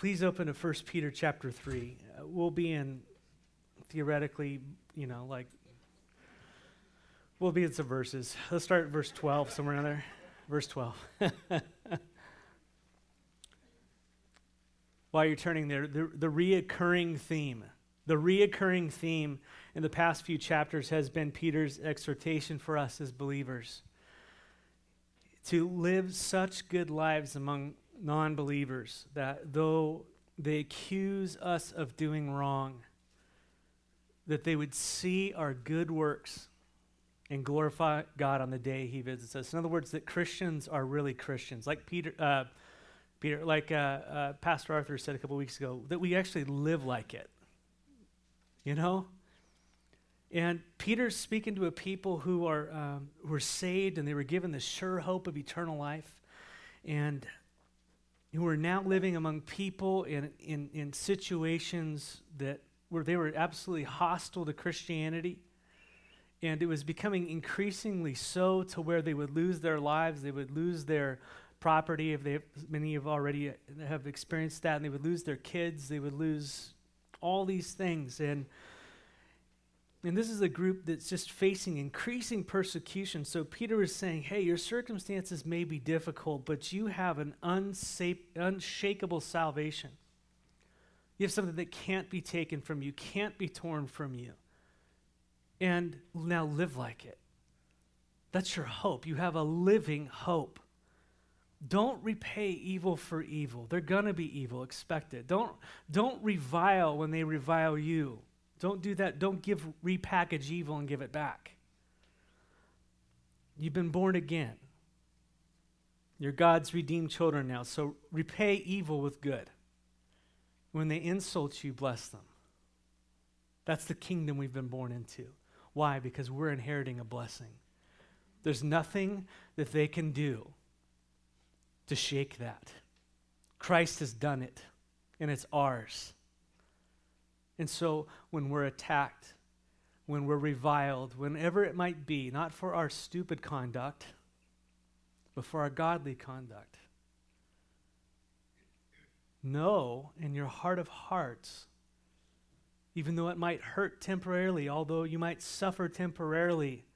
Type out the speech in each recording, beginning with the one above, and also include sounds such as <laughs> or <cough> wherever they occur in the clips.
please open to 1 Peter chapter 3. Uh, we'll be in theoretically, you know, like, we'll be in some verses. Let's start at verse 12, somewhere in there. Verse 12. <laughs> While you're turning there, the, the reoccurring theme, the reoccurring theme in the past few chapters has been Peter's exhortation for us as believers to live such good lives among non believers that though they accuse us of doing wrong, that they would see our good works and glorify God on the day He visits us. In other words, that Christians are really Christians, like Peter, uh, Peter, like uh, uh, Pastor Arthur said a couple weeks ago, that we actually live like it. You know, and Peter's speaking to a people who are um, who are saved and they were given the sure hope of eternal life, and who are now living among people in, in, in situations that where they were absolutely hostile to Christianity. And it was becoming increasingly so to where they would lose their lives, they would lose their property if they many have already have experienced that, and they would lose their kids, they would lose all these things. And and this is a group that's just facing increasing persecution. So Peter is saying, hey, your circumstances may be difficult, but you have an unshakable salvation. You have something that can't be taken from you, can't be torn from you. And now live like it. That's your hope. You have a living hope. Don't repay evil for evil. They're going to be evil, expect it. Don't, don't revile when they revile you. Don't do that. Don't give repackage evil and give it back. You've been born again. You're God's redeemed children now. So repay evil with good. When they insult you, bless them. That's the kingdom we've been born into. Why? Because we're inheriting a blessing. There's nothing that they can do to shake that. Christ has done it, and it's ours. And so when we're attacked, when we're reviled, whenever it might be, not for our stupid conduct, but for our godly conduct, know in your heart of hearts, even though it might hurt temporarily, although you might suffer temporarily,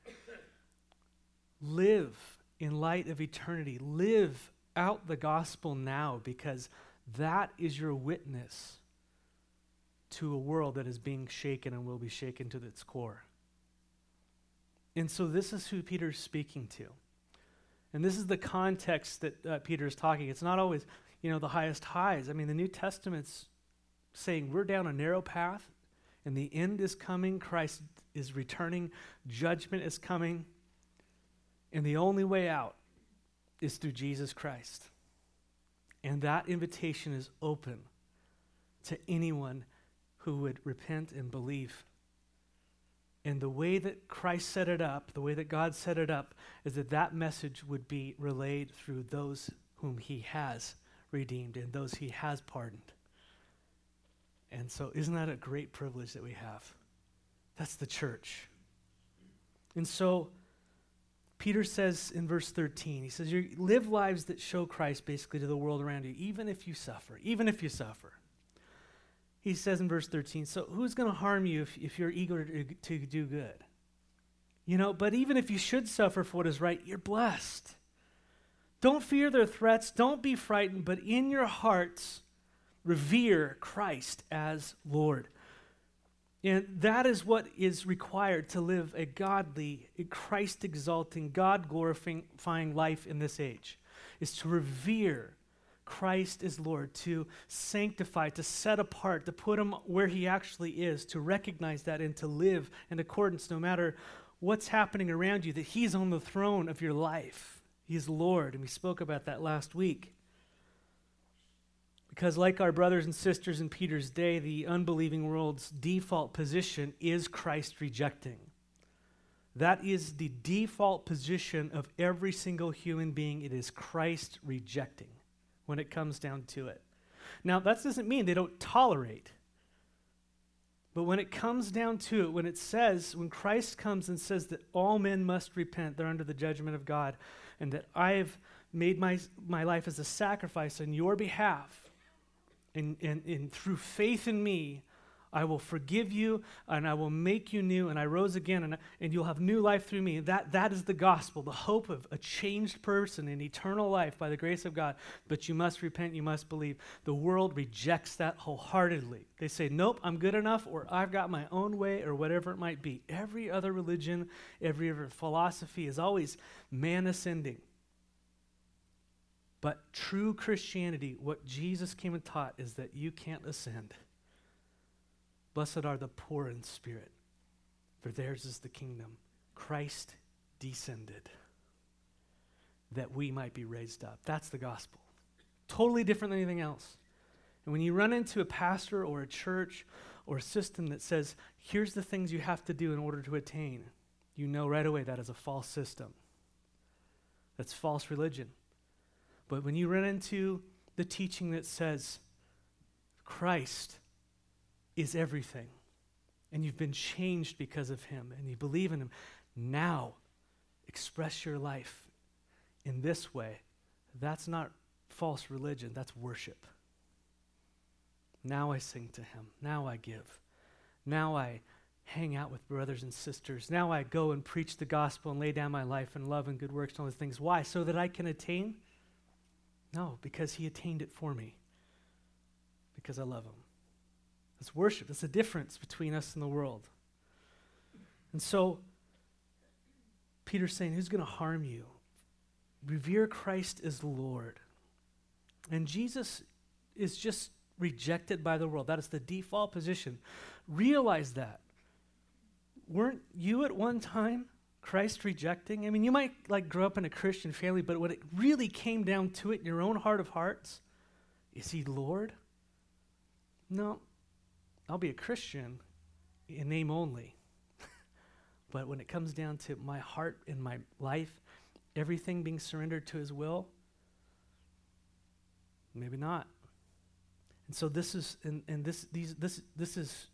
live in light of eternity. Live out the gospel now because that is your witness to a world that is being shaken and will be shaken to its core. And so this is who Peter's speaking to. And this is the context that uh, Peter is talking. It's not always, you know, the highest highs. I mean, the New Testament's saying we're down a narrow path and the end is coming. Christ is returning. Judgment is coming. And the only way out is through Jesus Christ. And that invitation is open to anyone who would repent and believe. And the way that Christ set it up, the way that God set it up, is that that message would be relayed through those whom He has redeemed and those He has pardoned. And so, isn't that a great privilege that we have? That's the church. And so, Peter says in verse 13, he says, You live lives that show Christ basically to the world around you, even if you suffer, even if you suffer he says in verse 13, so who's going to harm you if, if you're eager to, to do good? You know, but even if you should suffer for what is right, you're blessed. Don't fear their threats, don't be frightened, but in your hearts, revere Christ as Lord. And that is what is required to live a godly, Christ exalting, God glorifying life in this age, is to revere Christ is Lord, to sanctify, to set apart, to put him where he actually is, to recognize that and to live in accordance no matter what's happening around you, that he's on the throne of your life. He's Lord, and we spoke about that last week. Because, like our brothers and sisters in Peter's day, the unbelieving world's default position is Christ rejecting. That is the default position of every single human being. It is Christ rejecting when it comes down to it. Now, that doesn't mean they don't tolerate. But when it comes down to it, when it says, when Christ comes and says that all men must repent, they're under the judgment of God, and that I have made my, my life as a sacrifice on your behalf, and, and, and through faith in me, I will forgive you and I will make you new, and I rose again, and, and you'll have new life through me. That, that is the gospel, the hope of a changed person in eternal life by the grace of God. But you must repent, you must believe. The world rejects that wholeheartedly. They say, Nope, I'm good enough, or I've got my own way, or whatever it might be. Every other religion, every other philosophy is always man ascending. But true Christianity, what Jesus came and taught, is that you can't ascend. Blessed are the poor in spirit, for theirs is the kingdom. Christ descended that we might be raised up. That's the gospel. Totally different than anything else. And when you run into a pastor or a church or a system that says, here's the things you have to do in order to attain, you know right away that is a false system. That's false religion. But when you run into the teaching that says, Christ is everything. And you've been changed because of him and you believe in him. Now, express your life in this way. That's not false religion, that's worship. Now I sing to him. Now I give. Now I hang out with brothers and sisters. Now I go and preach the gospel and lay down my life and love and good works and all those things. Why? So that I can attain? No, because he attained it for me. Because I love him. That's worship. That's the difference between us and the world. And so, Peter's saying, Who's going to harm you? Revere Christ as Lord. And Jesus is just rejected by the world. That is the default position. Realize that. Weren't you at one time Christ rejecting? I mean, you might like grow up in a Christian family, but when it really came down to it in your own heart of hearts, is he Lord? No, I'll be a Christian in name only. <laughs> but when it comes down to my heart and my life, everything being surrendered to his will, maybe not. And so this is and, and this these this this is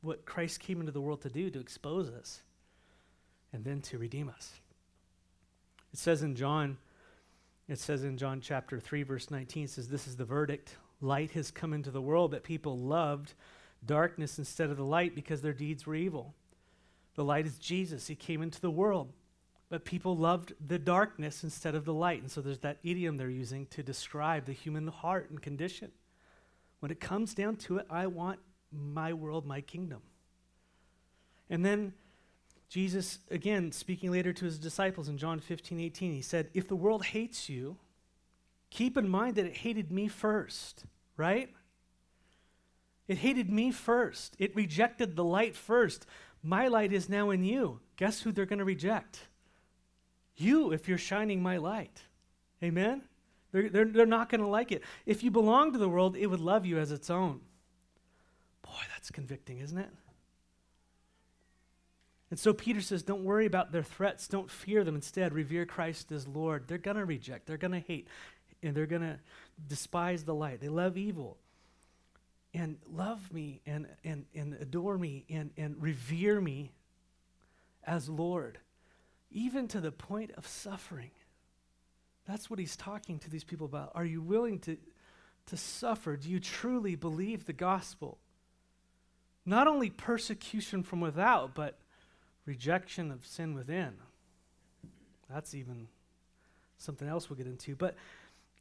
what Christ came into the world to do, to expose us and then to redeem us. It says in John, it says in John chapter 3, verse 19, it says, This is the verdict. Light has come into the world that people loved darkness instead of the light because their deeds were evil. The light is Jesus. He came into the world. But people loved the darkness instead of the light. And so there's that idiom they're using to describe the human heart and condition. When it comes down to it, I want my world, my kingdom. And then Jesus, again, speaking later to his disciples in John 15, 18, he said, If the world hates you, keep in mind that it hated me first, right? It hated me first. It rejected the light first. My light is now in you. Guess who they're going to reject? You, if you're shining my light. Amen? They're, they're, they're not going to like it. If you belong to the world, it would love you as its own. Boy, that's convicting, isn't it? And so Peter says, Don't worry about their threats. Don't fear them. Instead, revere Christ as Lord. They're going to reject, they're going to hate, and they're going to despise the light. They love evil and love me and, and, and adore me and, and revere me as Lord, even to the point of suffering. That's what he's talking to these people about. Are you willing to, to suffer? Do you truly believe the gospel? Not only persecution from without, but rejection of sin within. That's even something else we'll get into. But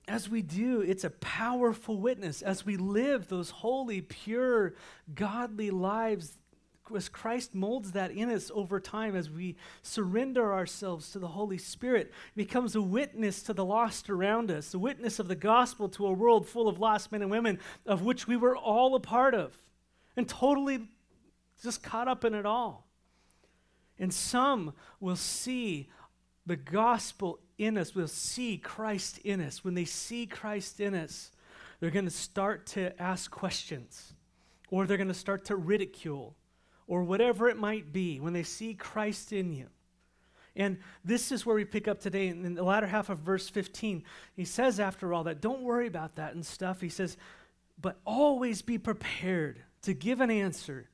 as we do, it's a powerful witness. As we live those holy, pure, godly lives, as Christ molds that in us over time, as we surrender ourselves to the Holy Spirit, becomes a witness to the lost around us, a witness of the gospel to a world full of lost men and women, of which we were all a part of, and totally just caught up in it all. And some will see the gospel in us will see Christ in us. When they see Christ in us, they're going to start to ask questions, or they're going to start to ridicule, or whatever it might be when they see Christ in you. And this is where we pick up today in the latter half of verse 15. He says, after all that, don't worry about that and stuff. He says, but always be prepared to give an answer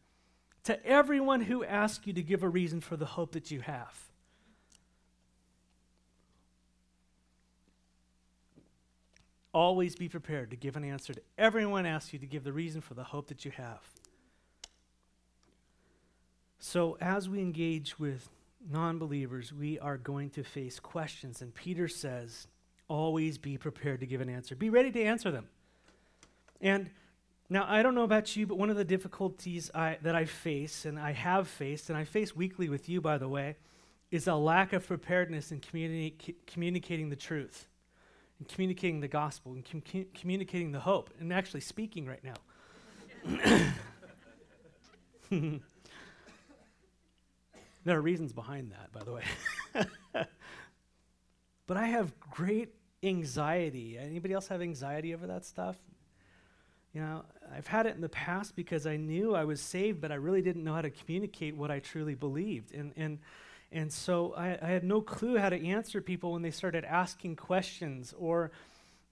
to everyone who asks you to give a reason for the hope that you have. Always be prepared to give an answer to everyone asks you to give the reason for the hope that you have. So, as we engage with non believers, we are going to face questions. And Peter says, always be prepared to give an answer. Be ready to answer them. And now, I don't know about you, but one of the difficulties I, that I face, and I have faced, and I face weekly with you, by the way, is a lack of preparedness in communi- communicating the truth, and communicating the gospel, and com- communicating the hope, and actually speaking right now. <laughs> There are reasons behind that, by the way. <laughs> but I have great anxiety. Anybody else have anxiety over that stuff? You know, I've had it in the past because I knew I was saved, but I really didn't know how to communicate what I truly believed. And, and, and so I, I had no clue how to answer people when they started asking questions, or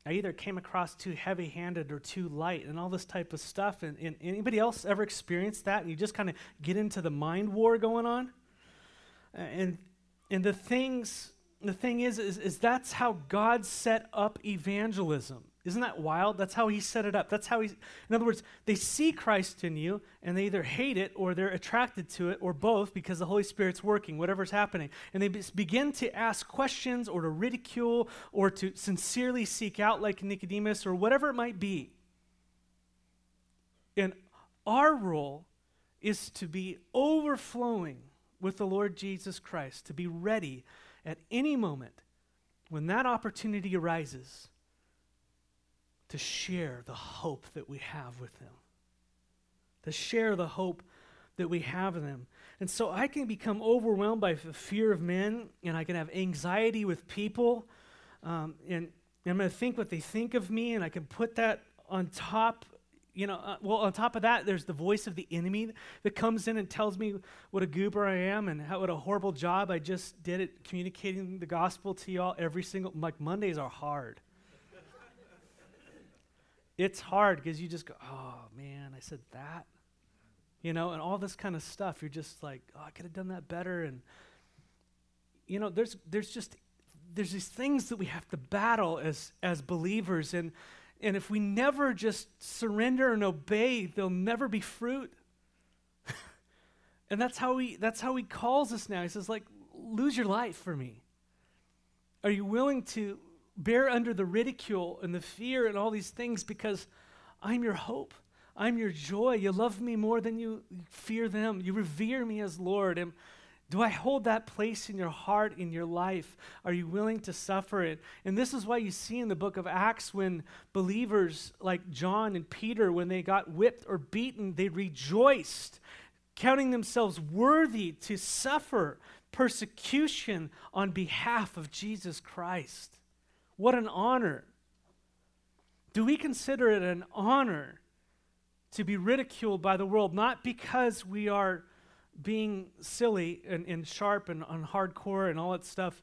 I either came across too heavy handed or too light, and all this type of stuff. And, and anybody else ever experienced that? And you just kind of get into the mind war going on? And, and the things, the thing is, is, is that's how God set up evangelism. Isn't that wild? That's how he set it up. That's how he, in other words, they see Christ in you and they either hate it or they're attracted to it or both because the Holy Spirit's working, whatever's happening. And they begin to ask questions or to ridicule or to sincerely seek out, like Nicodemus or whatever it might be. And our role is to be overflowing with the Lord Jesus Christ, to be ready at any moment when that opportunity arises to share the hope that we have with them. To share the hope that we have in them. And so I can become overwhelmed by the fear of men, and I can have anxiety with people, um, and, I'm going to think what they think of me, and I can put that on top you know, uh, well, on top of that, there's the voice of the enemy that comes in and tells me what a goober I am and how, what a horrible job I just did at communicating the gospel to y'all every single. Like Mondays are hard. It's hard because you just go, oh man, I said that, you know, and all this kind of stuff. You're just like, oh, I could have done that better, and you know, there's there's just there's these things that we have to battle as as believers and and if we never just surrender and obey, there'll never be fruit. <laughs> and that's how he that's how he calls us now. He says, like, lose your life for me. Are you willing to bear under the ridicule and the fear and all these things because I'm your hope? I'm your joy. You love me more than you fear them. You revere me as Lord. And do I hold that place in your heart, in your life? Are you willing to suffer it? And this is why you see in the book of Acts when believers like John and Peter, when they got whipped or beaten, they rejoiced, counting themselves worthy to suffer persecution on behalf of Jesus Christ. What an honor. Do we consider it an honor to be ridiculed by the world, not because we are being silly and, and sharp and, and hardcore and all that stuff,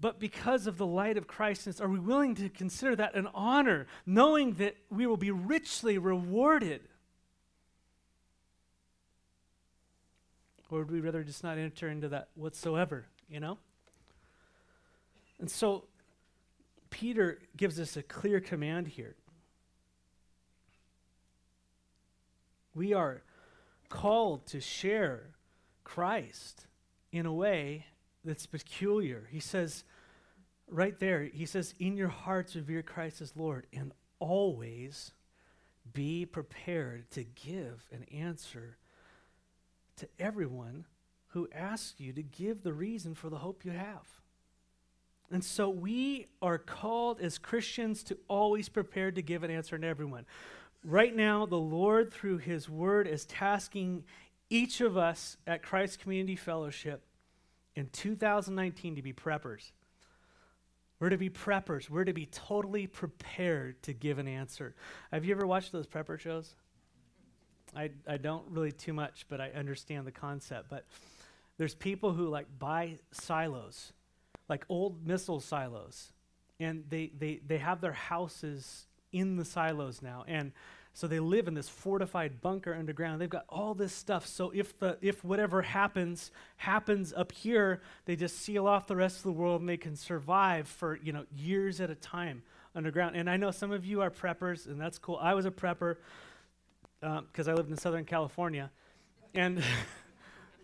but because of the light of Christ, are we willing to consider that an honor, knowing that we will be richly rewarded? Or would we rather just not enter into that whatsoever, you know? And so Peter gives us a clear command here. We are called to share Christ in a way that's peculiar. He says, right there, he says, In your hearts revere Christ as Lord, and always be prepared to give an answer to everyone who asks you to give the reason for the hope you have. And so we are called as Christians to always prepare to give an answer to everyone. Right now, the Lord, through His Word, is tasking each of us at Christ Community Fellowship in 2019 to be preppers. We're to be preppers. We're to be totally prepared to give an answer. Have you ever watched those prepper shows? I, I don't really too much, but I understand the concept. But there's people who like buy silos, like old missile silos, and they, they, they have their houses in the silos now. And so they live in this fortified bunker underground. They've got all this stuff. So if the if whatever happens happens up here, they just seal off the rest of the world and they can survive for, you know, years at a time. underground. And I know some of you are preppers, and that's cool. I was a prepper because um, I lived in Southern California. And <laughs>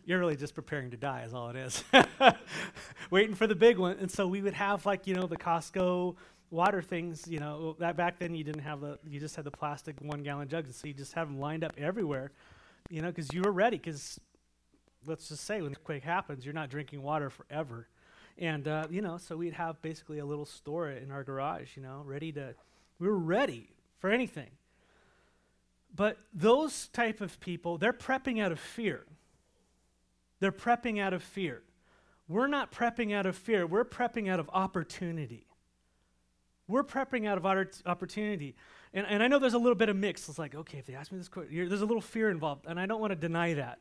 you're really just preparing to die, is all it is. <laughs> Waiting for the big one. And so we would have, like, you know, the Costco water things, you know, that back then you didn't have the, you just had the plastic one gallon jugs. So you just have them lined up everywhere, you know, because you were ready. Because let's just say when the quake happens, you're not drinking water forever. And, uh, you know, so we'd have basically a little store in our garage, you know, ready to, we were ready for anything. But those type of people, they're prepping out of fear. They're prepping out of fear. We're not prepping out of fear, we're prepping out of opportunity. We're prepping out of opportunity. And, and I know there's a little bit of mix. It's like, okay, if they ask me this question, there's a little fear involved, and I don't want to deny that.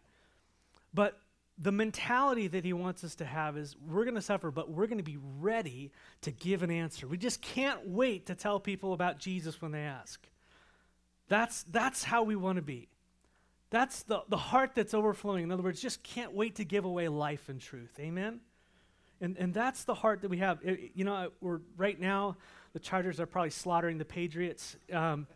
But the mentality that he wants us to have is we're going to suffer, but we're going to be ready to give an answer. We just can't wait to tell people about Jesus when they ask. That's, that's how we want to be. That's the, the heart that's overflowing. In other words, just can't wait to give away life and truth. Amen? And, and that's the heart that we have. It, you know, we're right now, the Chargers are probably slaughtering the Patriots. Um,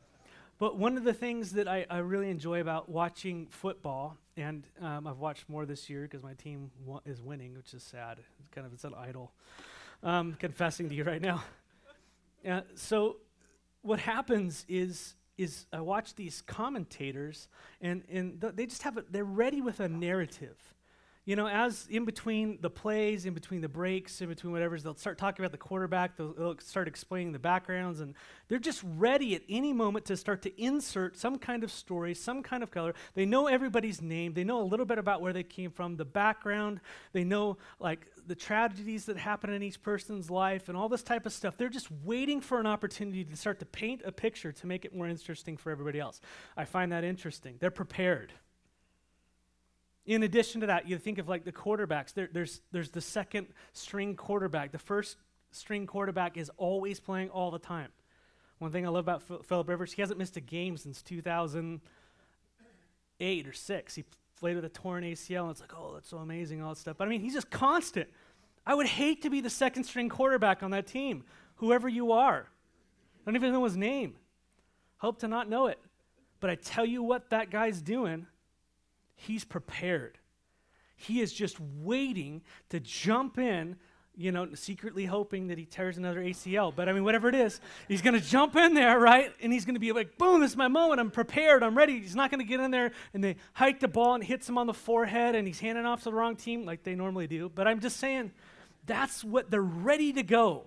but one of the things that I, I really enjoy about watching football, and um, I've watched more this year because my team wa- is winning, which is sad. It's kind of it's an idol. Um, confessing to you right now. <laughs> Uh, so, what happens is is I watch these commentators, and and th- they just have a, they're ready with a narrative you know, as in between the plays, in between the breaks, in between whatever, they'll start talking about the quarterback, they'll, they'll, start explaining the backgrounds, and they're just ready at any moment to start to insert some kind of story, some kind of color. They know everybody's name, they know a little bit about where they came from, the background, they know like the tragedies that happen in each person's life, and all this type of stuff. They're just waiting for an opportunity to start to paint a picture to make it more interesting for everybody else. I find that interesting. They're prepared. In addition to that, you think of like the quarterbacks. There, there's, there's the second string quarterback. The first string quarterback is always playing all the time. One thing I love about F- Philip Rivers, he hasn't missed a game since 2008 or 6. He played with a torn ACL, and it's like, oh, that's so amazing, all that stuff. But I mean, he's just constant. I would hate to be the second string quarterback on that team, whoever you are. I don't even know his name. Hope to not know it. But I tell you what that guy's doing He's prepared. He is just waiting to jump in, you know, secretly hoping that he tears another ACL. But I mean, whatever it is, he's going to jump in there, right? And he's going to be like, boom, this is my moment. I'm prepared. I'm ready. He's not going to get in there and they hike the ball and hits him on the forehead and he's handing off to the wrong team like they normally do. But I'm just saying, that's what they're ready to go.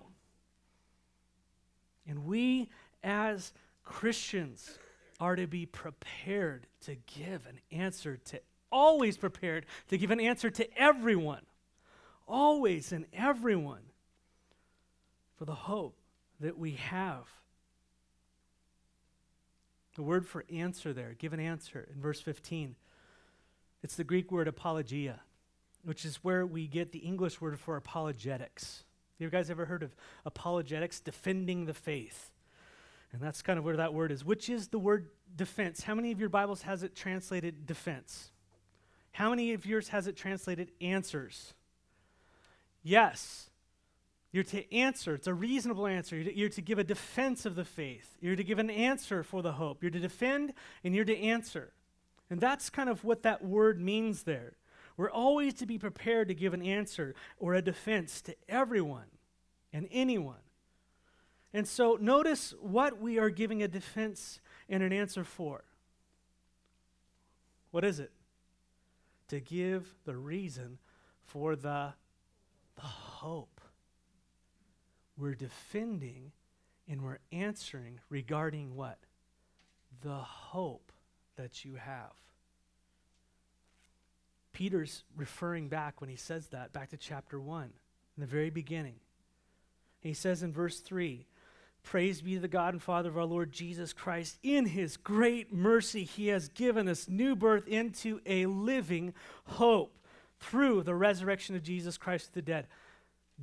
And we as Christians, are to be prepared to give an answer to, always prepared to give an answer to everyone. Always and everyone for the hope that we have. The word for answer there, give an answer in verse 15. It's the Greek word apologia, which is where we get the English word for apologetics. You guys ever heard of apologetics? Defending the faith. And that's kind of where that word is, which is the word defense. How many of your Bibles has it translated defense? How many of yours has it translated answers? Yes. You're to answer. It's a reasonable answer. You're to, you're to, give a defense of the faith. You're to give an answer for the hope. You're to defend and you're to answer. And that's kind of what that word means there. We're always to be prepared to give an answer or a defense to everyone and anyone. And so notice what we are giving a defense and an answer for. What is it? To give the reason for the, the hope. We're defending and we're answering regarding what? The hope that you have. Peter's referring back when he says that, back to chapter 1, in the very beginning. He says in verse 3 Praise be to the God and Father of our Lord Jesus Christ. In his great mercy, he has given us new birth into a living hope through the resurrection of Jesus Christ of the dead.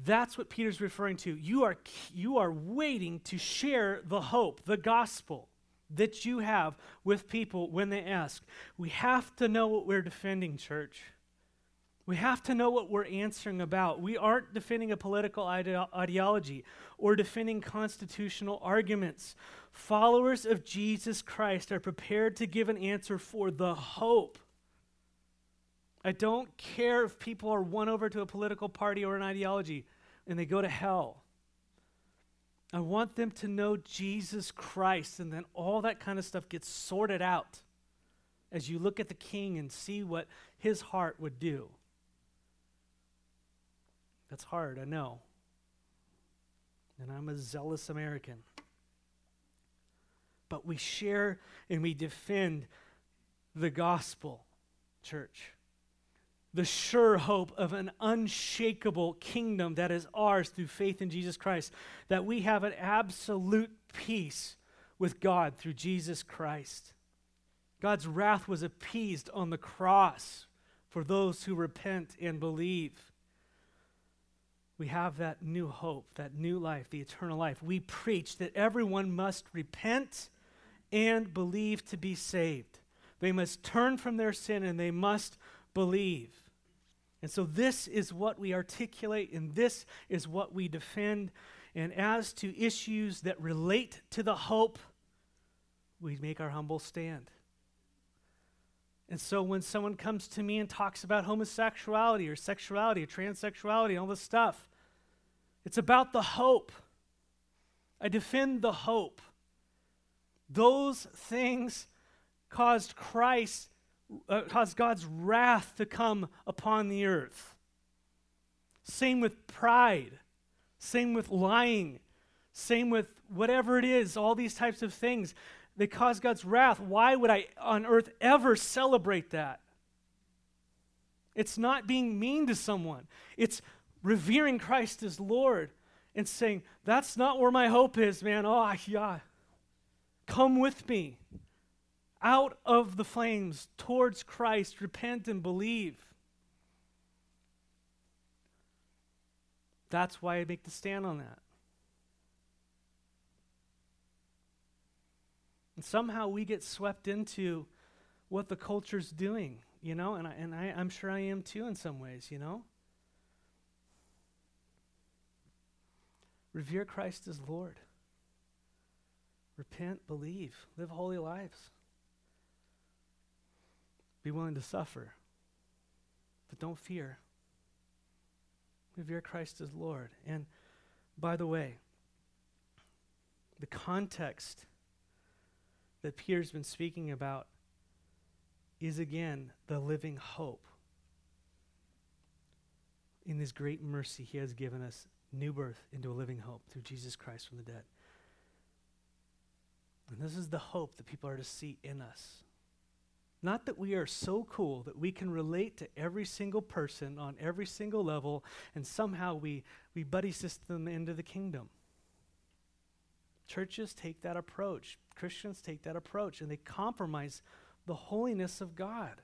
That's what Peter's referring to. You are, you are waiting to share the hope, the gospel that you have with people when they ask. We have to know what we're defending, church. We have to know what we're answering about. We aren't defending a political ide- ideology or defending constitutional arguments. Followers of Jesus Christ are prepared to give an answer for the hope. I don't care if people are won over to a political party or an ideology and they go to hell. I want them to know Jesus Christ, and then all that kind of stuff gets sorted out as you look at the king and see what his heart would do. That's hard, I know. And I'm a zealous American. But we share and we defend the gospel, church. The sure hope of an unshakable kingdom that is ours through faith in Jesus Christ. That we have an absolute peace with God through Jesus Christ. God's wrath was appeased on the cross for those who repent and believe we have that new hope, that new life, the eternal life. We preach that everyone must repent and believe to be saved. They must turn from their sin and they must believe. And so, this is what we articulate and this is what we defend. And as to issues that relate to the hope, we make our humble stand. And so when someone comes to me and talks about homosexuality or sexuality or transsexuality and all this stuff, it's about the hope. I defend the hope. Those things caused Christ, uh, caused God's wrath to come upon the earth. Same with pride. Same with lying. Same with whatever it is, all these types of things. They cause God's wrath. Why would I on earth ever celebrate that? It's not being mean to someone. It's revering Christ as Lord and saying, That's not where my hope is, man. Oh, yeah. Come with me out of the flames towards Christ. Repent and believe. That's why I make the stand on that. And somehow we get swept into what the culture's doing, you know, and, I, and I, I'm sure I am too in some ways, you know. Revere Christ as Lord. Repent, believe, live holy lives. Be willing to suffer, but don't fear. Revere Christ as Lord. And by the way, the context that Peter's been speaking about is again the living hope. In this great mercy, he has given us new birth into a living hope through Jesus Christ from the dead. And this is the hope that people are to see in us. Not that we are so cool that we can relate to every single person on every single level and somehow we, we buddy system into the kingdom. Churches take that approach, Christians take that approach, and they compromise the holiness of God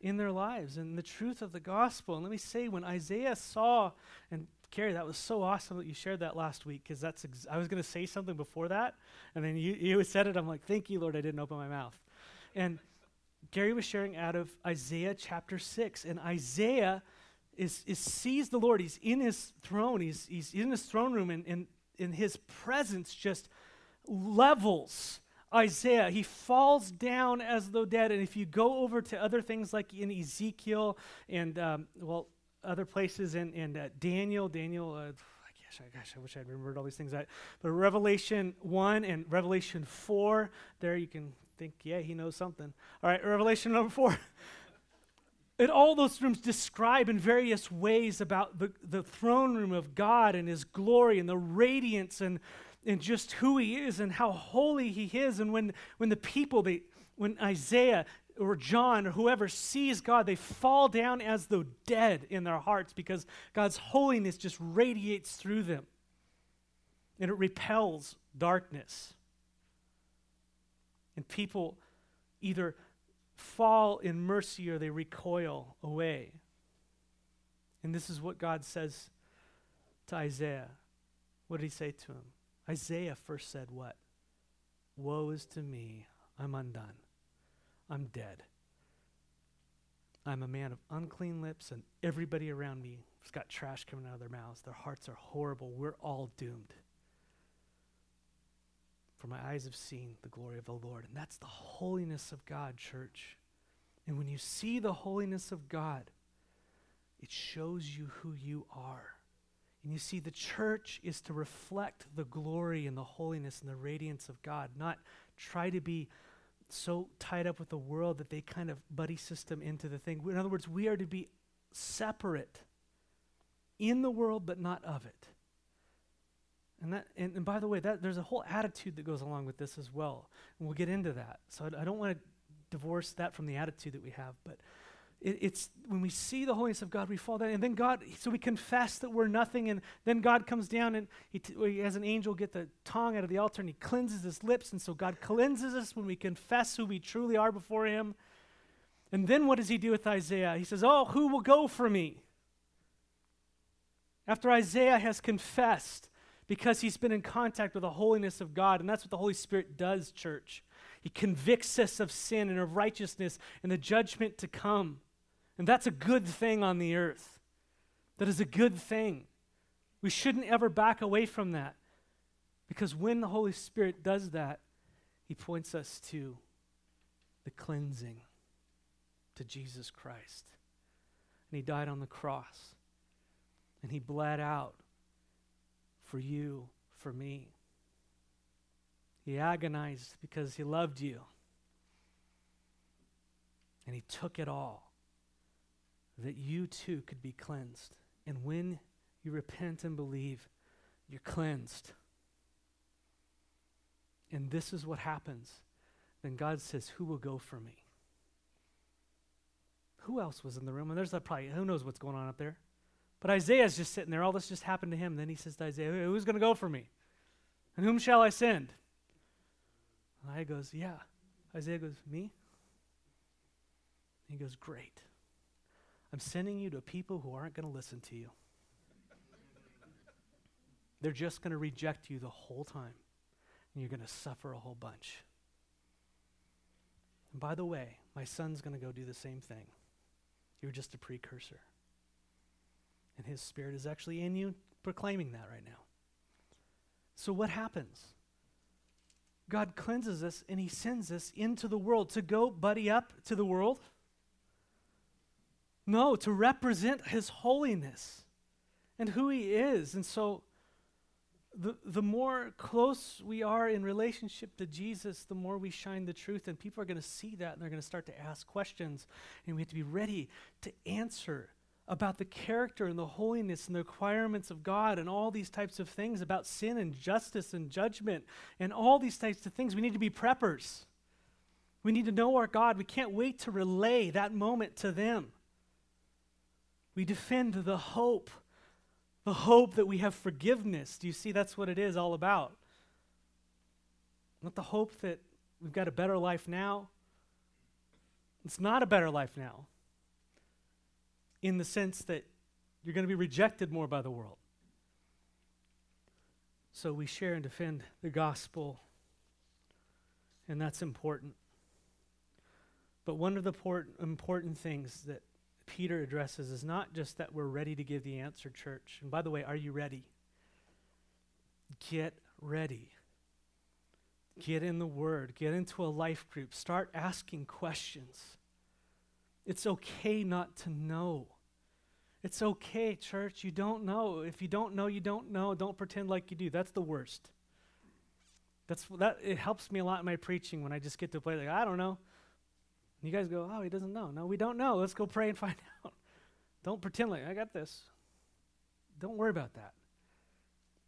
in their lives and the truth of the gospel. And let me say, when Isaiah saw, and Carrie, that was so awesome that you shared that last week because that's ex- I was going to say something before that, and then you, you said it. I'm like, thank you, Lord, I didn't open my mouth. And Gary was sharing out of Isaiah chapter 6, and Isaiah is, is sees the Lord. He's in his throne, he's, he's in his throne room, and, and, and his presence just levels Isaiah. He falls down as though dead. And if you go over to other things like in Ezekiel and, um, well, other places in, in uh, Daniel, Daniel, uh, gosh, gosh, I wish I'd remembered all these things. But Revelation 1 and Revelation 4, there you can think, yeah, he knows something. All right, Revelation number 4. <laughs> and all those rooms describe in various ways about the, the throne room of God and his glory and the radiance and, and just who he is and how holy he is. And when, when the people, they, when Isaiah or John or whoever sees God, they fall down as though dead in their hearts because God's holiness just radiates through them and it repels darkness. And people either fall in mercy or they recoil away. And this is what God says to Isaiah. What did he say to him? Isaiah first said, What? Woe is to me, I'm undone. I'm dead. I'm a man of unclean lips, and everybody around me has got trash coming out of their mouths. Their hearts are horrible. We're all doomed. For my eyes have seen the glory of the Lord. And that's the holiness of God, church. And when you see the holiness of God, it shows you who you are. And you see, the church is to reflect the glory and the holiness and the radiance of God, not try to be so tied up with the world that they kind of buddy system into the thing. In other words, we are to be separate in the world, but not of it. And, that, and, and by the way, that, there's a whole attitude that goes along with this as well. And we'll get into that. So I, I don't want to divorce that from the attitude that we have. But it, it's when we see the holiness of God, we fall down. And then God, so we confess that we're nothing. And then God comes down and he, t- he has an angel get the tongue out of the altar and he cleanses his lips. And so God cleanses us when we confess who we truly are before him. And then what does he do with Isaiah? He says, Oh, who will go for me? After Isaiah has confessed, because he's been in contact with the holiness of God. And that's what the Holy Spirit does, church. He convicts us of sin and of righteousness and the judgment to come. And that's a good thing on the earth. That is a good thing. We shouldn't ever back away from that. Because when the Holy Spirit does that, he points us to the cleansing, to Jesus Christ. And he died on the cross. And he bled out for you, for me. He agonized because he loved you. And he took it all that you too could be cleansed. And when you repent and believe, you're cleansed. And this is what happens. Then God says, Who will go for me? Who else was in the room? And there's probably, who knows what's going on up there? But Isaiah's just sitting there. All this just happened to him. Then he says to Isaiah, Who's going to go for me? And whom shall I send? And Isaiah goes, Yeah. Isaiah goes, Me? he goes, Great. I'm sending you to people who aren't going to listen to you. They're just going to reject you the whole time. And you're going to suffer a whole bunch. And by the way, my son's going to go do the same thing. You're just a precursor. And his spirit is actually in you proclaiming that right now. So, what happens? God cleanses us and he sends us into the world to go buddy up to the world. No, to represent his holiness and who he is. And so, the, the more close we are in relationship to Jesus, the more we shine the truth, and people are going to see that and they're going to start to ask questions, and we have to be ready to answer about the character and the holiness and the requirements of God and all these types of things about sin and justice and judgment and all these types of things. We need to be preppers. We need to know our God. We can't wait to relay that moment to them. We defend the hope, the hope that we have forgiveness. Do you see that's what it is all about? Not the hope that we've got a better life now. It's not a better life now in the sense that you're going to be rejected more by the world. So we share and defend the gospel, and that's important. But one of the port- important things that Peter addresses is not just that we're ready to give the answer, church. And by the way, are you ready? Get ready. Get in the Word. Get into a life group. Start asking questions. It's okay not to know. It's okay, church. You don't know. If you don't know, you don't know. Don't pretend like you do. That's the worst. That's that. It helps me a lot in my preaching when I just get to a place like I don't know. You guys go, oh, he doesn't know. No, we don't know. Let's go pray and find <laughs> out. Don't pretend like I got this. Don't worry about that.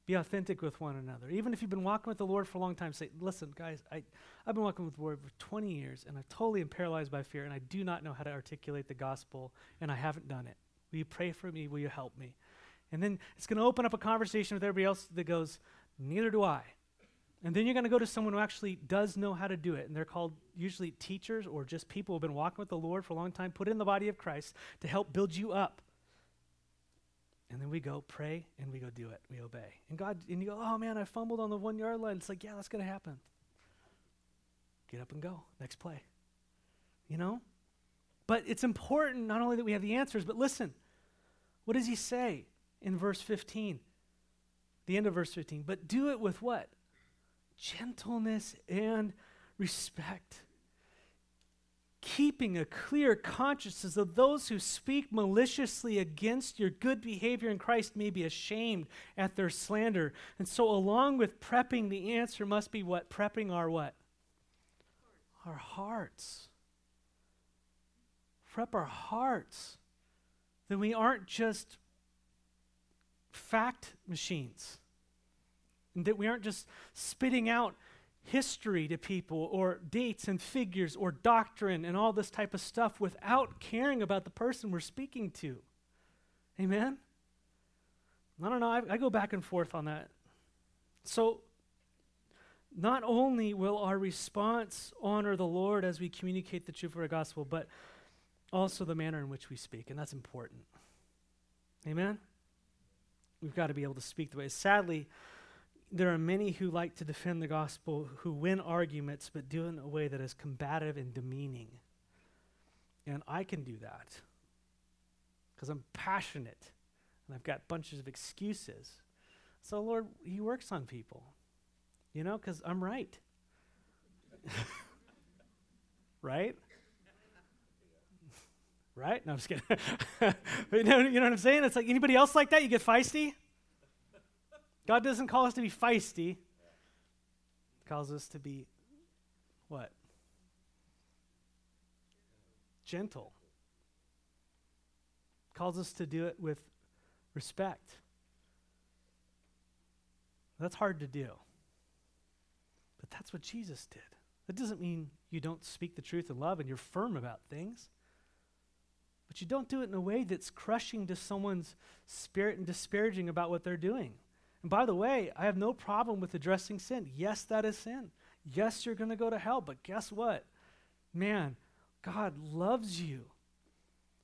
Be authentic with one another. Even if you've been walking with the Lord for a long time, say, listen, guys, I, I've been walking with the Lord for 20 years, and I totally am paralyzed by fear, and I do not know how to articulate the gospel, and I haven't done it. Will you pray for me? Will you help me? And then it's going to open up a conversation with everybody else that goes, Neither do I. And then you're going to go to someone who actually does know how to do it. And they're called usually teachers or just people who have been walking with the Lord for a long time, put in the body of Christ to help build you up. And then we go pray and we go do it. We obey. And God, and you go, oh man, I fumbled on the one yard line. It's like, yeah, that's going to happen. Get up and go. Next play. You know? But it's important not only that we have the answers, but listen, what does he say in verse 15? The end of verse 15. But do it with what? Gentleness and respect keeping a clear conscience of those who speak maliciously against your good behavior in Christ may be ashamed at their slander. And so along with prepping the answer must be what? Prepping our what? Our hearts. Prep our hearts. Then we aren't just fact machines. And that we aren't just spitting out history to people or dates and figures or doctrine and all this type of stuff without caring about the person we're speaking to. Amen? I don't know. I, I go back and forth on that. So, not only will our response honor the Lord as we communicate the truth of our gospel, but also the manner in which we speak, and that's important. Amen? We've got to be able to speak the way. Sadly, there are many who like to defend the gospel who win arguments but do it in a way that is combative and demeaning. And I can do that because I'm passionate and I've got bunches of excuses. So, Lord, He works on people, you know, because I'm right. <laughs> right? right? No, I'm just kidding. <laughs> you, know, you know what I'm saying? It's like anybody else like that? You get feisty? God doesn't call us to be feisty. He calls us to be what? Gentle. Calls us to do it with respect. That's hard to do. But that's what Jesus did. That doesn't mean you don't speak the truth in love and you're firm about things. But you don't do it in a way that's crushing to someone's spirit and disparaging about what they're doing. And by the way, I have no problem with addressing sin. Yes, that is sin. Yes, you're going to go to hell. But guess what? Man, God loves you.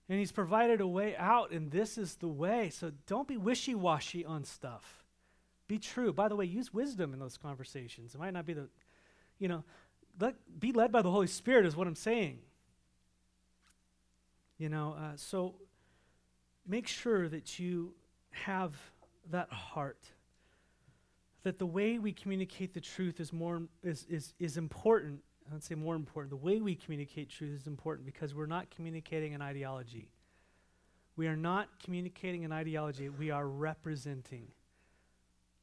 And He's provided a way out, and this is the way. So don't be wishy washy on stuff. Be true. By the way, use wisdom in those conversations. It might not be the, you know, let, be led by the Holy Spirit, is what I'm saying. You know, uh, so make sure that you have that heart that the way we communicate the truth is more is, is, is important. I would say more important. The way we communicate truth is important because we're not communicating an ideology. We are not communicating an ideology. We are representing.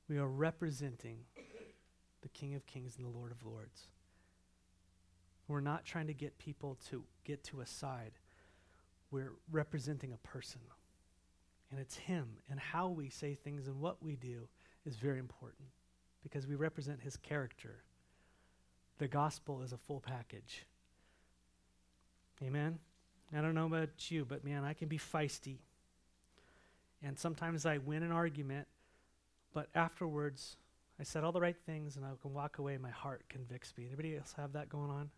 We are representing the King of Kings and the Lord of Lords. We're not trying to get people to get to a side. We're representing a person. And it's Him and how we say things and what we do is very important because we represent his character. The gospel is a full package. Amen? I don't know about you, but man, I can be feisty. And sometimes I win an argument, but afterwards, I said all the right things and I can walk away my heart convicts me. Anybody else have that going on?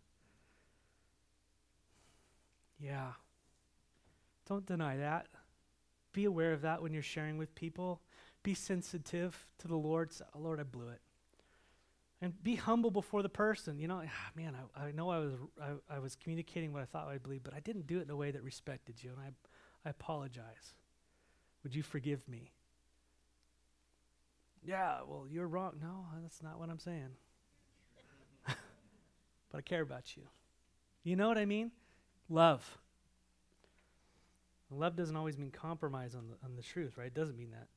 Yeah. Don't deny that. Be aware of that when you're sharing with people. Be sensitive to the Lord. Say, Lord, I blew it. And be humble before the person. You know, ah, man, I, I know I was, I, I was communicating what I thought I believed, but I didn't do it in a way that respected you, and I, I apologize. Would you forgive me? Yeah, well, you're wrong. No, that's not what I'm saying. <laughs> but I care about you. You know what I mean? Love. love doesn't always mean compromise on the, on the truth, right? It doesn't mean that.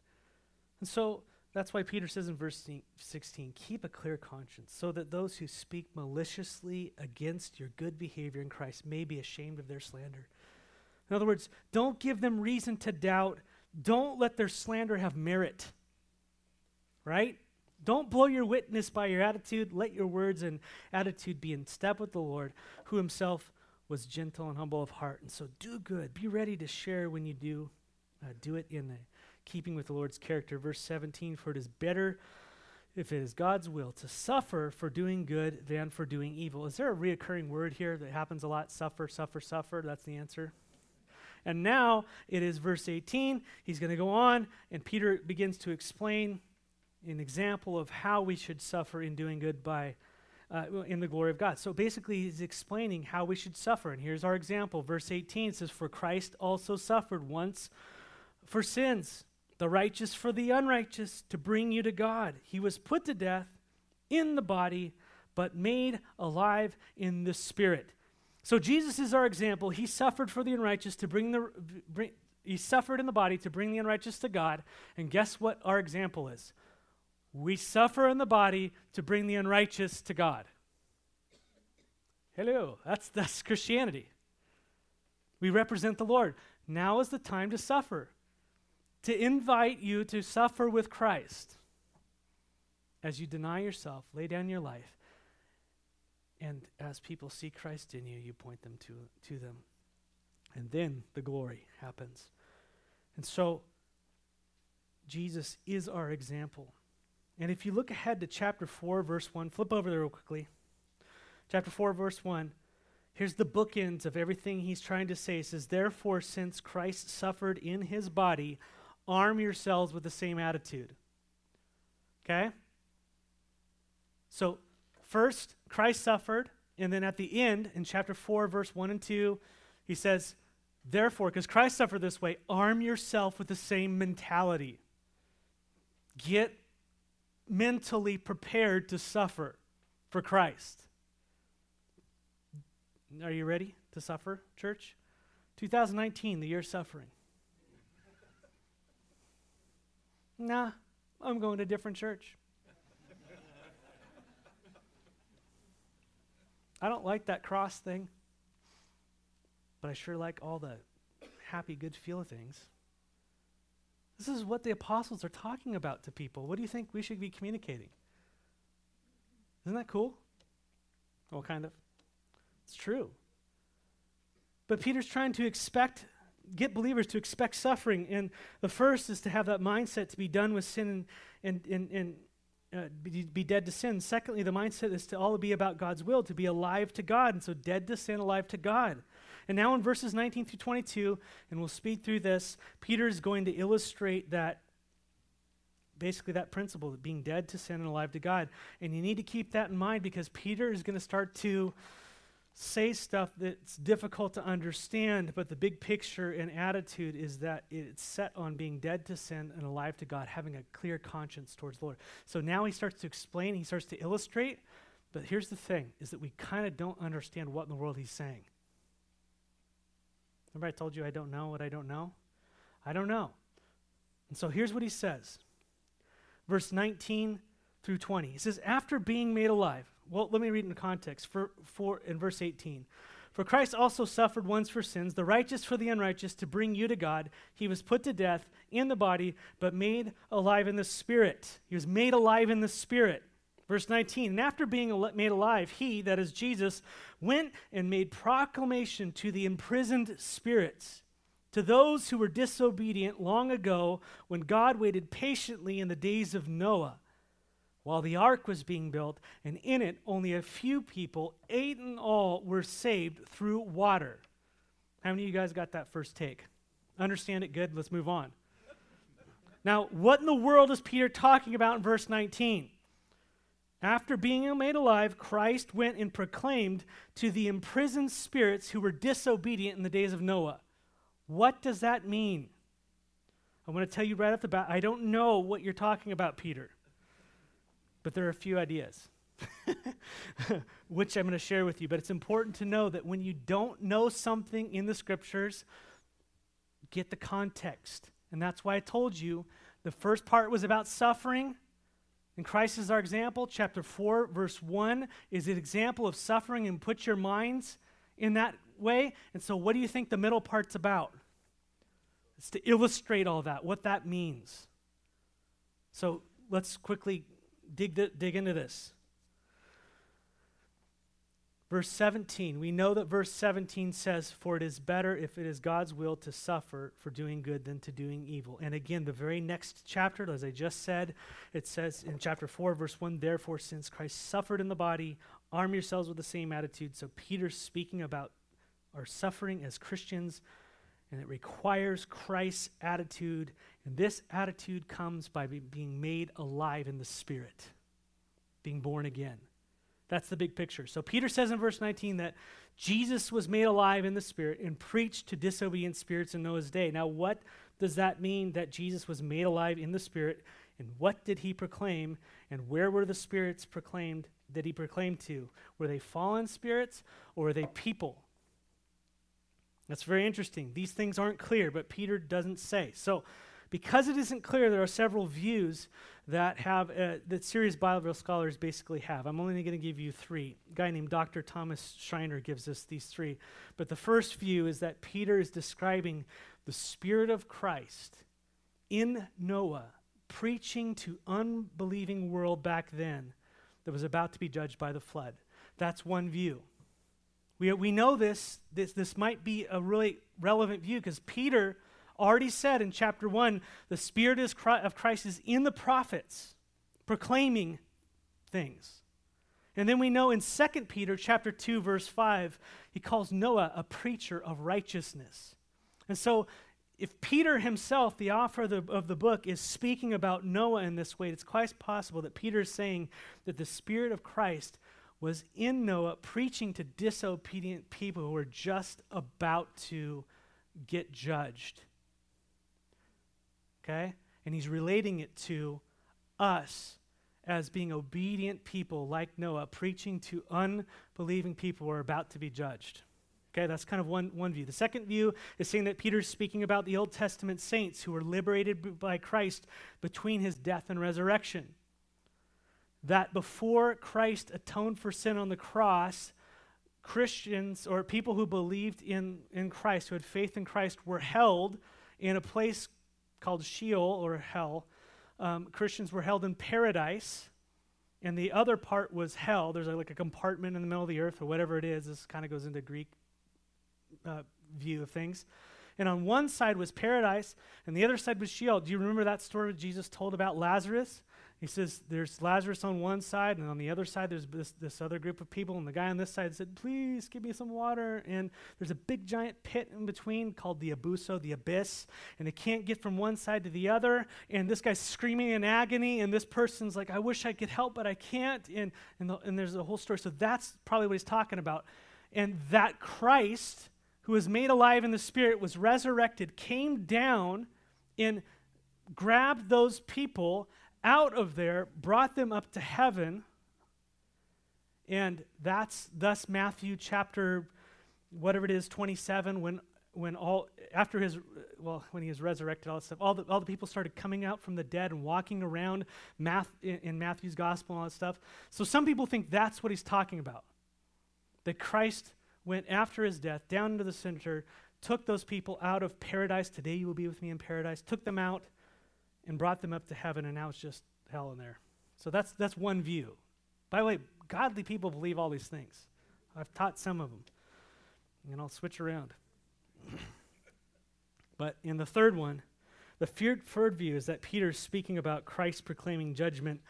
And so that's why Peter says in verse 16, keep a clear conscience, so that those who speak maliciously against your good behavior in Christ may be ashamed of their slander. In other words, don't give them reason to doubt. Don't let their slander have merit. Right? Don't blow your witness by your attitude. Let your words and attitude be in step with the Lord, who himself was gentle and humble of heart. And so do good. Be ready to share when you do. Uh, do it in a keeping with the Lord's character. Verse 17 For it is better, if it is God's will, to suffer for doing good than for doing evil. Is there a reoccurring word here that happens a lot? Suffer, suffer, suffer. That's the answer. And now it is verse 18. He's going to go on, and Peter begins to explain an example of how we should suffer in doing good by uh, in the glory of God. So basically, he's explaining how we should suffer. And here's our example. Verse 18 says, For Christ also suffered once for sins, the righteous for the unrighteous, to bring you to God. He was put to death in the body, but made alive in the spirit. So Jesus is our example. He suffered for the unrighteous to bring the bring, he suffered in the body to bring the unrighteous to God. And guess what our example is? We suffer in the body to bring the unrighteous to God. Hello, that's that's Christianity. We represent the Lord. Now is the time to suffer. To invite you to suffer with Christ as you deny yourself, lay down your life, and as people see Christ in you, you point them to, to them. And then the glory happens. And so, Jesus is our example. And if you look ahead to chapter 4, verse 1, flip over there real quickly. Chapter 4, verse 1. Here's the bookends of everything he's trying to say. He says, Therefore, since Christ suffered in his body, arm yourselves with the same attitude. Okay? So, first, Christ suffered, and then at the end, in chapter 4, verse 1 and 2, he says, Therefore, because Christ suffered this way, arm yourself with the same mentality. Get mentally prepared to suffer for Christ. Are you ready to suffer, church? 2019, the year of suffering. Nah, I'm going to a different church. I don't like that cross thing, but I sure like all the happy, good feel things. This is what the apostles are talking about to people. What do you think we should be communicating? Isn't that cool? Well, kind of. It's true. But Peter's trying to expect, get believers to expect suffering. And the first is to have that mindset to be done with sin and, and, and, and uh, be, be, dead to sin. Secondly, the mindset is to all be about God's will, to be alive to God. And so dead to sin, alive to God. And now in verses 19 through 22, and we'll speed through this, Peter is going to illustrate that basically that principle of being dead to sin and alive to God. And you need to keep that in mind because Peter is going to start to say stuff that's difficult to understand, but the big picture and attitude is that it's set on being dead to sin and alive to God, having a clear conscience towards the Lord. So now he starts to explain, he starts to illustrate, but here's the thing is that we kind of don't understand what in the world he's saying. Remember I told you I don't know what I don't know? I don't know. And so here's what he says. Verse 19 through 20. He says, After being made alive, well, let me read in context. For, for, in verse 18. For Christ also suffered once for sins, the righteous for the unrighteous, to bring you to God. He was put to death in the body, but made alive in the spirit. He was made alive in the spirit. Verse 19, and after being made alive, he, that is Jesus, went and made proclamation to the imprisoned spirits, to those who were disobedient long ago when God waited patiently in the days of Noah while the ark was being built, and in it only a few people, eight in all, were saved through water. How many of you guys got that first take? Understand it good? Let's move on. Now, what in the world is Peter talking about in verse 19? After being made alive, Christ went and proclaimed to the imprisoned spirits who were disobedient in the days of Noah. What does that mean? I want to tell you right off the bat, I don't know what you're talking about, Peter. But there are a few ideas, <laughs> which I'm going to share with you. But it's important to know that when you don't know something in the scriptures, get the context. And that's why I told you the first part was about suffering. And Christ is our example. Chapter 4, verse 1 is an example of suffering, and put your minds in that way. And so, what do you think the middle part's about? It's to illustrate all that, what that means. So, let's quickly dig, dig into this. Verse 17, we know that verse 17 says, For it is better if it is God's will to suffer for doing good than to doing evil. And again, the very next chapter, as I just said, it says in chapter 4, verse 1, Therefore, since Christ suffered in the body, arm yourselves with the same attitude. So Peter's speaking about our suffering as Christians, and it requires Christ's attitude and this attitude comes by be being made alive in the Spirit, being born again. That's the big picture. So Peter says in verse 19 that Jesus was made alive in the Spirit and preached to disobedient spirits in Noah's day. Now, what does that mean that Jesus was made alive in the Spirit? And what did he proclaim? And where were the spirits proclaimed that he proclaimed to? Were they fallen spirits or were they people? That's very interesting. These things aren't clear, but Peter doesn't say. So, because it isn't clear, there are several views that have uh, that serious Bible scholars basically have. I'm only going to give you three. A guy named Dr. Thomas Schreiner gives us these three. But the first view is that Peter is describing the Spirit of Christ in Noah preaching to unbelieving world back then that was about to be judged by the flood. That's one view. We, we know this, this, this might be a really relevant view because Peter already said in chapter 1 the Spirit is of Christ is in the prophets, proclaiming things. And then we know in 2 Peter chapter 2 verse 5 he calls Noah a preacher of righteousness. And so if Peter himself, the author of the, of the book, is speaking about Noah in this way, it's quite possible that Peter is saying that the Spirit of Christ was in Noah preaching to disobedient people who were just about to get judged. Okay? And he's relating it to us as being obedient people like Noah, preaching to unbelieving people who are about to be judged. Okay, that's kind of one, one view. The second view is saying that Peter's speaking about the Old Testament saints who were liberated by Christ between his death and resurrection. That before Christ atoned for sin on the cross, Christians or people who believed in, in Christ, who had faith in Christ, were held in a place called Sheol or hell. Um, Christians were held in paradise, and the other part was hell. There's like a compartment in the middle of the earth or whatever it is. This kind of goes into Greek uh, view of things. And on one side was paradise, and the other side was Sheol. Do you remember that story Jesus told about Lazarus? He says there's Lazarus on one side, and on the other side there's this, this other group of people. And the guy on this side said, Please give me some water. And there's a big giant pit in between called the Abuso, the abyss. And they can't get from one side to the other. And this guy's screaming in agony. And this person's like, I wish I could help, but I can't. And, and, the, and there's a whole story. So that's probably what he's talking about. And that Christ, who was made alive in the Spirit, was resurrected, came down and grabbed those people out of there, brought them up to heaven. And that's thus Matthew chapter, whatever it is, 27, when when all after his well when he was resurrected all that stuff all the, all the people started coming out from the dead and walking around math in, in matthew's gospel and all that stuff. So some people think that's what he's talking about. That christ went after his death down into the center took those people out of paradise. Today you will be with me in paradise. Took them out and brought them up to heaven, and now it's just hell in there. So that's, that's one view. By the way, godly people believe all these things. I've taught some of them, and I'll switch around. <coughs> but in the third one, the third view is that Peter's speaking about Christ proclaiming judgment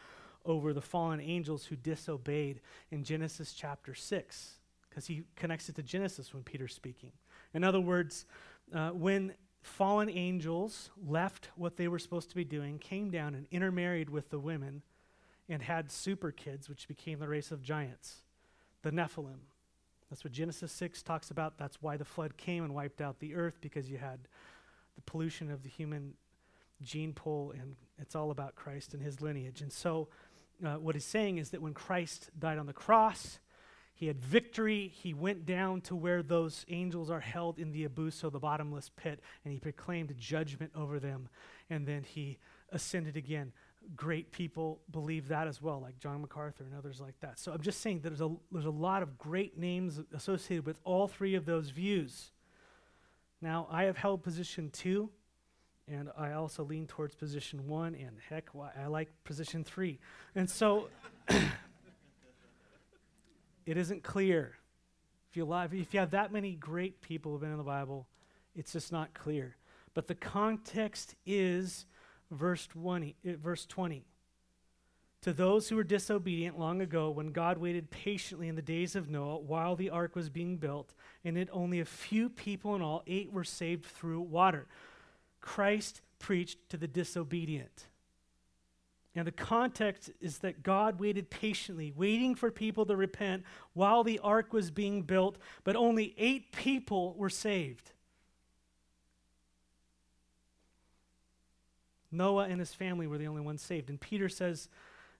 over the fallen angels who disobeyed in Genesis chapter 6, because he connects it to Genesis when Peter's speaking. In other words, uh, when fallen angels left what they were supposed to be doing, came down and intermarried with the women, and had super kids, which became the race of giants, the Nephilim. That's what Genesis 6 talks about. That's why the flood came and wiped out the earth, because you had the pollution of the human gene pool, and it's all about Christ and his lineage. And so, uh, what he's saying is that when Christ died on the cross, he had victory. He went down to where those angels are held in the abuso, the bottomless pit, and he proclaimed judgment over them. And then he ascended again. Great people believe that as well, like John MacArthur and others like that. So I'm just saying that there's a, there's a lot of great names associated with all three of those views. Now, I have held position two, and I also lean towards position one, and heck, I like position three. And so. <clears throat> It isn't clear. If you, love, if you have that many great people who've been in the Bible, it's just not clear. But the context is verse 20, uh, verse 20. To those who were disobedient long ago, when God waited patiently in the days of Noah while the ark was being built, and it only a few people in all, eight were saved through water. Christ preached to the disobedient. And the context is that God waited patiently, waiting for people to repent while the ark was being built, but only eight people were saved. Noah and his family were the only ones saved. And Peter says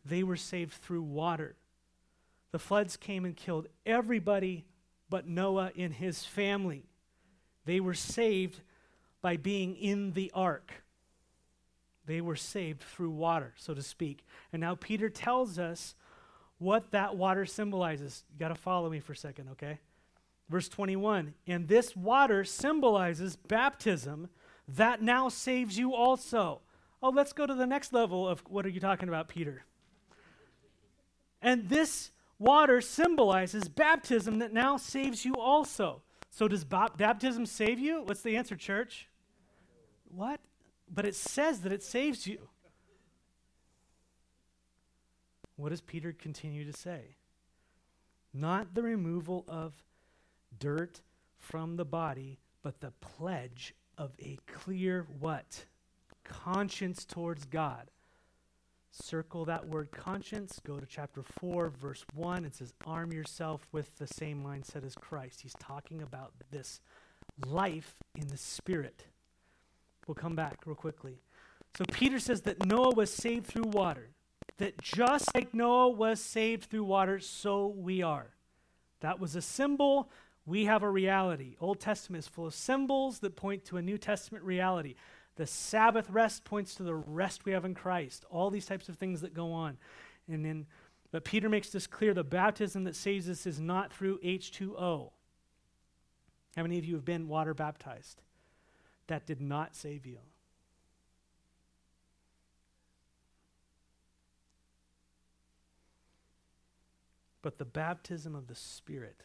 they were saved through water. The floods came and killed everybody but Noah and his family. They were saved by being in the ark. They were saved through water, so to speak. And now Peter tells us what that water symbolizes. You got to follow me for a second, okay? Verse 21 And this water symbolizes baptism that now saves you also. Oh, let's go to the next level of what are you talking about, Peter? And this water symbolizes baptism that now saves you also. So, does ba- baptism save you? What's the answer, church? What? But it says that it saves you. What does Peter continue to say? Not the removal of dirt from the body, but the pledge of a clear what? Conscience towards God. Circle that word conscience. Go to chapter 4, verse 1. It says, Arm yourself with the same mindset as Christ. He's talking about this life in the Spirit. We'll come back real quickly. So Peter says that Noah was saved through water, that just like Noah was saved through water, so we are. That was a symbol. We have a reality. Old Testament is full of symbols that point to a New Testament reality. The Sabbath rest points to the rest we have in Christ. All these types of things that go on. And then but Peter makes this clear the baptism that saves us is not through H2O. How many of you have been water baptized? That did not save you. But the baptism of the Spirit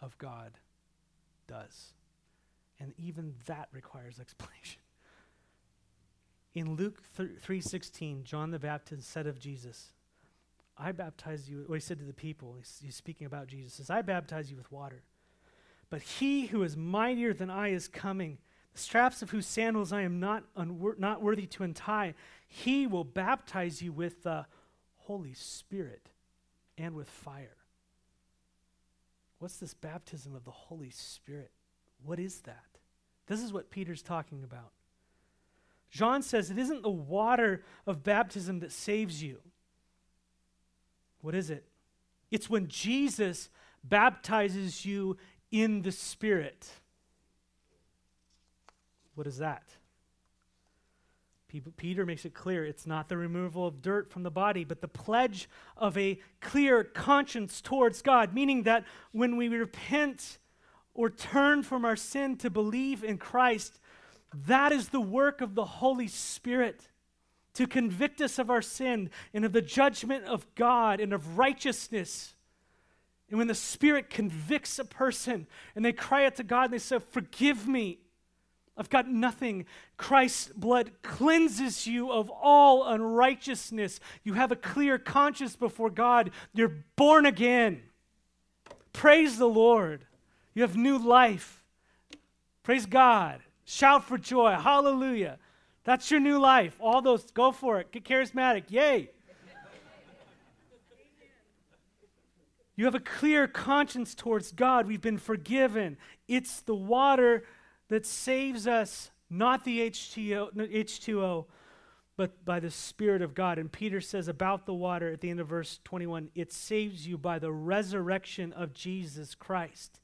of God does. And even that requires <laughs> explanation. In Luke 3:16, John the Baptist said of Jesus, I baptize you, what he said to the people, he's, he's speaking about Jesus, says, I baptize you with water. But he who is mightier than I is coming, straps of whose sandals I am not, unwor- not worthy to untie. He will baptize you with the Holy Spirit and with fire. What's this baptism of the Holy Spirit? What is that? This is what Peter's talking about. John says it isn't the water of baptism that saves you. What is it? It's when Jesus baptizes you in the Spirit. What is that? Peter makes it clear it's not the removal of dirt from the body, but the pledge of a clear conscience towards God, meaning that when we repent or turn from our sin to believe in Christ, that is the work of the Holy Spirit to convict us of our sin and of the judgment of God and of righteousness. And when the Spirit convicts a person and they cry out to God and they say, Forgive me, I've got nothing. Christ's blood cleanses you of all unrighteousness. You have a clear conscience before God. You're born again. Praise the Lord. You have new life. Praise God. Shout for joy. Hallelujah. That's your new life. All those, go for it. Get charismatic. Yay. You have a clear conscience towards God. We've been forgiven. It's the water that saves us, not the H2O, H2O, but by the Spirit of God. And Peter says about the water at the end of verse 21 it saves you by the resurrection of Jesus Christ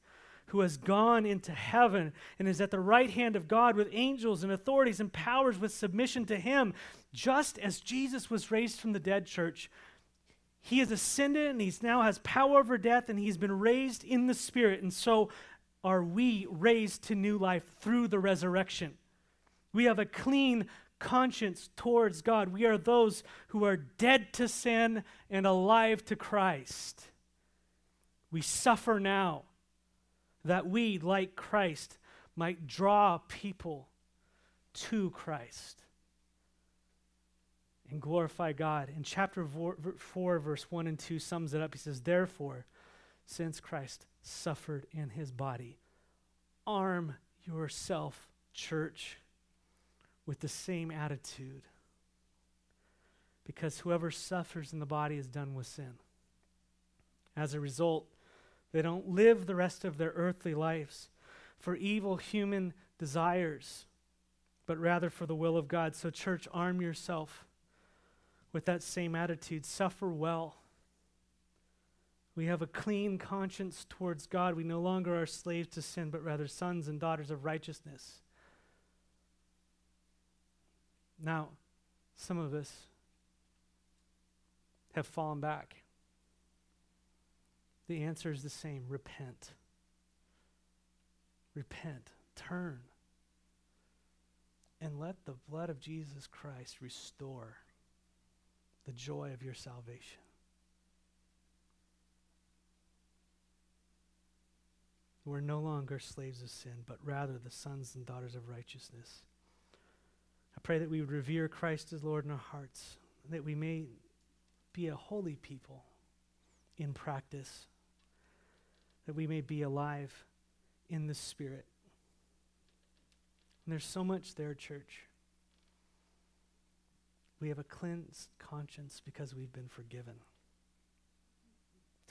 who has gone into heaven and is at the right hand of God with angels and authorities and powers with submission to him, just as Jesus was raised from the dead, church. He has ascended and he now has power over death and he's been raised in the spirit. And so are we raised to new life through the resurrection. We have a clean conscience towards God. We are those who are dead to sin and alive to Christ. We suffer now that we, like Christ, might draw people to Christ and glorify God. In chapter 4, 4, verse 1 and 2 sums it up. He says, Therefore, since Christ suffered in his body, arm yourself, church, with the same attitude. because whoever suffers in the body is done with sin. As a result, they don't live the rest of their earthly lives for evil human desires, but rather for the will of God. So, church, arm yourself with that same attitude. Suffer well. We have a clean conscience towards God. We no longer are slaves to sin, but rather sons and daughters of righteousness. Now, some of us have fallen back. The answer is the same repent. Repent. Turn. And let the blood of Jesus Christ restore the joy of your salvation. We're no longer slaves of sin, but rather the sons and daughters of righteousness. I pray that we would revere Christ as Lord in our hearts, that we may be a holy people in practice, that we may be alive in the Spirit. And there's so much there, church. We have a cleansed conscience because we've been forgiven.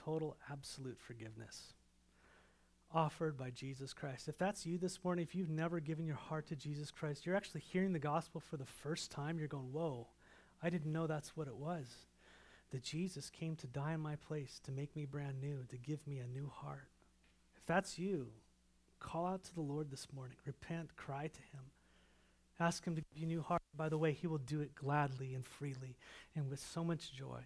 Total, absolute forgiveness offered by Jesus Christ. If that's you this morning, if you've never given your heart to Jesus Christ, you're actually hearing the gospel for the first time. You're going, Whoa, I didn't know that's what it was. That Jesus came to die in my place, to make me brand new, to give me a new heart. If that's you, call out to the Lord this morning. Repent, cry to Him. Ask Him to give you a new heart. By the way, He will do it gladly and freely and with so much joy.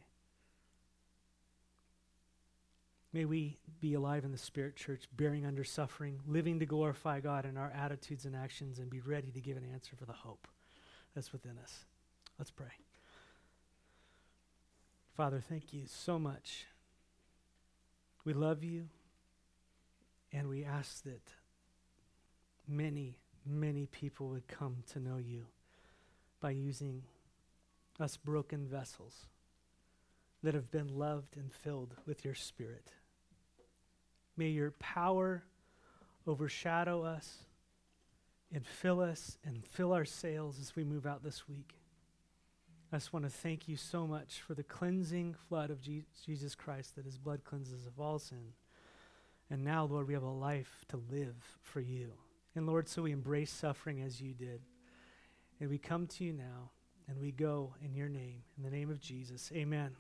May we be alive in the Spirit Church, bearing under suffering, living to glorify God in our attitudes and actions, and be ready to give an answer for the hope that's within us. Let's pray. Father, thank you so much. We love you, and we ask that many, many people would come to know you by using us broken vessels that have been loved and filled with your Spirit. May your power overshadow us and fill us and fill our sails as we move out this week. I just want to thank you so much for the cleansing flood of Je- Jesus Christ that his blood cleanses of all sin. And now, Lord, we have a life to live for you. And Lord, so we embrace suffering as you did. And we come to you now and we go in your name, in the name of Jesus. Amen.